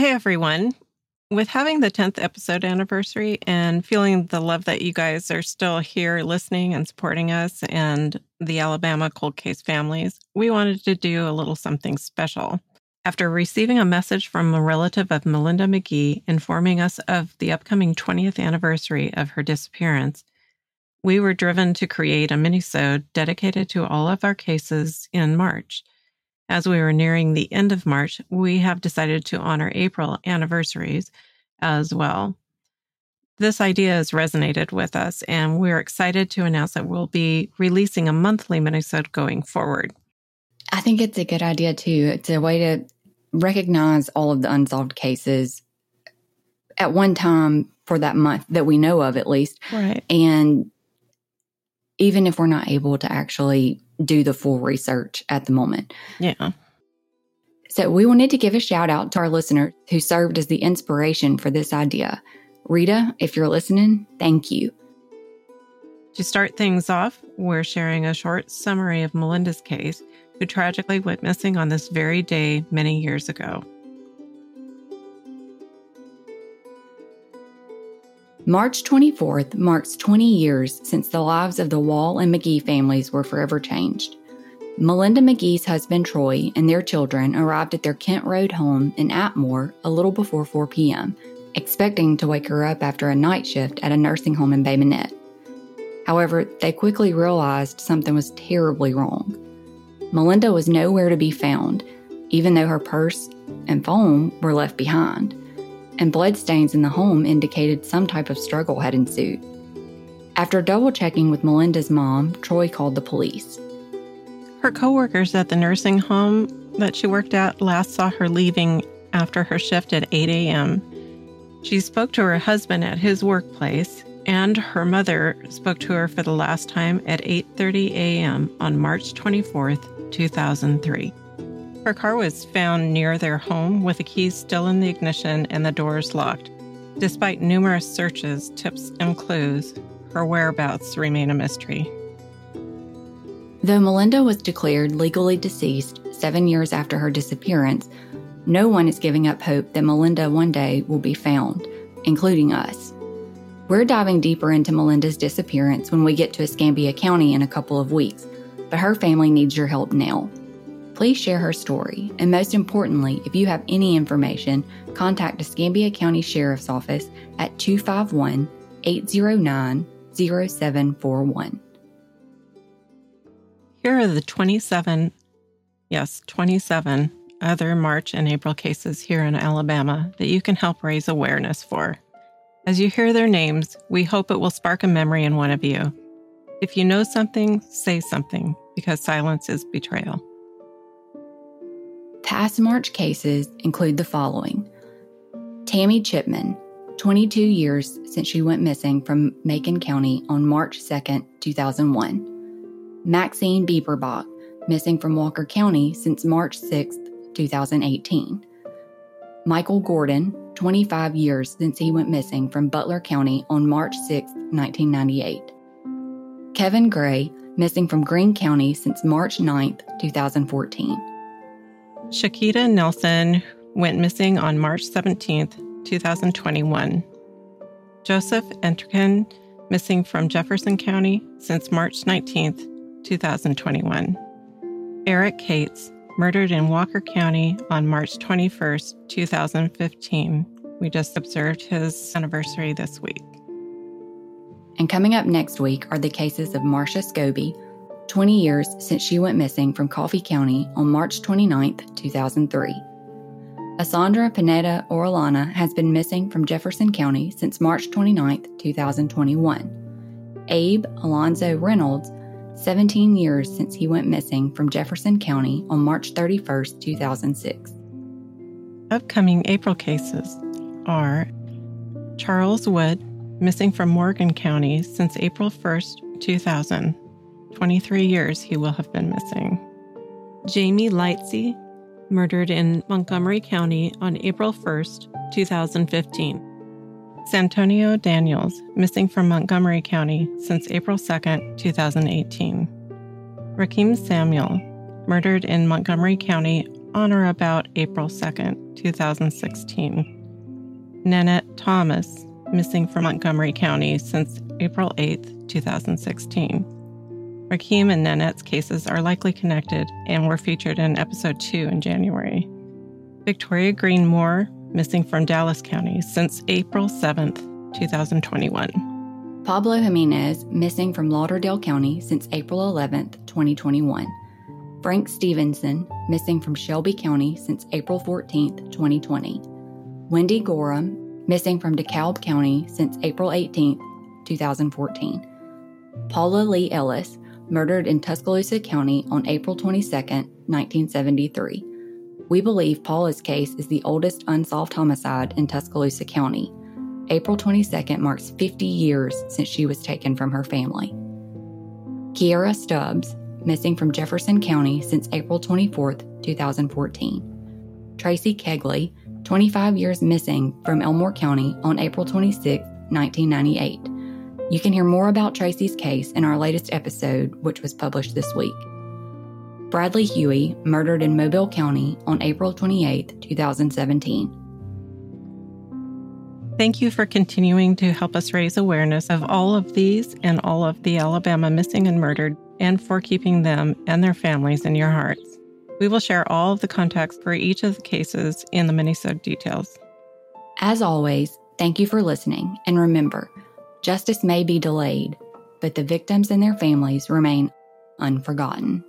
Hey, everyone. With having the 10th episode anniversary and feeling the love that you guys are still here listening and supporting us and the Alabama cold case families, we wanted to do a little something special. After receiving a message from a relative of Melinda McGhee informing us of the upcoming 20th anniversary of her disappearance, we were driven to create a minisode dedicated to all of our cases in March. As we were nearing the end of March, we have decided to honor April anniversaries as well. This idea has resonated with us, and we're excited to announce that we'll be releasing a monthly minisode going forward. I think it's a good idea too. It's a way to recognize all of the unsolved cases at one time for that month that we know of, at least. Right. And even if we're not able to actually do the full research at the moment. Yeah. So we wanted to give a shout out to our listener who served as the inspiration for this idea. Rita, if you're listening, thank you. To start things off, we're sharing a short summary of Melinda's case, who tragically went missing on this very day many years ago. March 24th marks 20 years since the lives of the Wall and McGee families were forever changed. Melinda McGhee's husband Troy and their children arrived at their Kent Road home in Atmore a little before 4 p.m., expecting to wake her up after a night shift at a nursing home in Bay Minette. However, they quickly realized something was terribly wrong. Melinda was nowhere to be found, even though her purse and phone were left behind and bloodstains in the home indicated some type of struggle had ensued. After double checking with Melinda's mom, Troy called the police. Her coworkers at the nursing home that she worked at last saw her leaving after her shift at 8 a.m. She spoke to her husband at his workplace, and her mother spoke to her for the last time at 8:30 a.m. on March 24th, 2003. Her car was found near their home with the keys still in the ignition and the doors locked. Despite numerous searches, tips, and clues, her whereabouts remain a mystery. Though Melinda was declared legally deceased seven years after her disappearance, no one is giving up hope that Melinda one day will be found, including us. We're diving deeper into Melinda's disappearance when we get to Escambia County in a couple of weeks, but her family needs your help now please share her story. And most importantly, if you have any information, contact Escambia County Sheriff's Office at 251 809 0741. Here are the 27, yes, 27 other March and April cases here in Alabama that you can help raise awareness for. As you hear their names, we hope it will spark a memory in one of you. If you know something, say something, because silence is betrayal. Past March cases include the following Tammy Chipman, 22 years since she went missing from Macon County on March 2, 2001. Maxine Bieberbach, missing from Walker County since March 6, 2018. Michael Gordon, 25 years since he went missing from Butler County on March 6, 1998. Kevin Gray, missing from Greene County since March 9, 2014. Shakita Nelson went missing on March 17th, 2021. Joseph Entrekin, missing from Jefferson County since March 19th, 2021. Eric Cates, murdered in Walker County on March 21st, 2015. We just observed his anniversary this week. And coming up next week are the cases of Marcia Scobie, 20 years since she went missing from Coffee County on March 29, 2003. Asandra Pineda Orellana has been missing from Jefferson County since March 29, 2021. Abe Alonso Reynolds, 17 years since he went missing from Jefferson County on March 31, 2006. Upcoming April cases are Charles Wood, missing from Morgan County since April 1, 2000. 23 years he will have been missing. Jamie Lightsey, murdered in Montgomery County on April 1st, 2015. Santonio Daniels, missing from Montgomery County since April 2nd, 2018. Rakim Samuel, murdered in Montgomery County on or about April 2nd, 2016. Nanette Thomas, missing from Montgomery County since April 8th, 2016. Rakeem and Nanette's cases are likely connected and were featured in episode 2 in January. Victoria Green Moore, missing from Dallas County since April 7th, 2021. Pablo Jimenez, missing from Lauderdale County since April 11th, 2021. Frank Stevenson, missing from Shelby County since April 14th, 2020. Wendy Gorham, missing from DeKalb County since April 18th, 2014. Paula Lee Ellis, murdered in Tuscaloosa County on April 22, 1973. We believe Paula's case is the oldest unsolved homicide in Tuscaloosa County. April 22nd marks 50 years since she was taken from her family. Kiara Stubbs, missing from Jefferson County since April 24, 2014. Tracy Kegley, 25 years missing from Elmore County on April 26, 1998. You can hear more about Tracy's case in our latest episode, which was published this week. Bradley Huey, murdered in Mobile County on April 28, 2017. Thank you for continuing to help us raise awareness of all of these and all of the Alabama missing and murdered, and for keeping them and their families in your hearts. We will share all of the context for each of the cases in the minisode details. As always, thank you for listening, and remember, justice may be delayed, but the victims and their families remain unforgotten.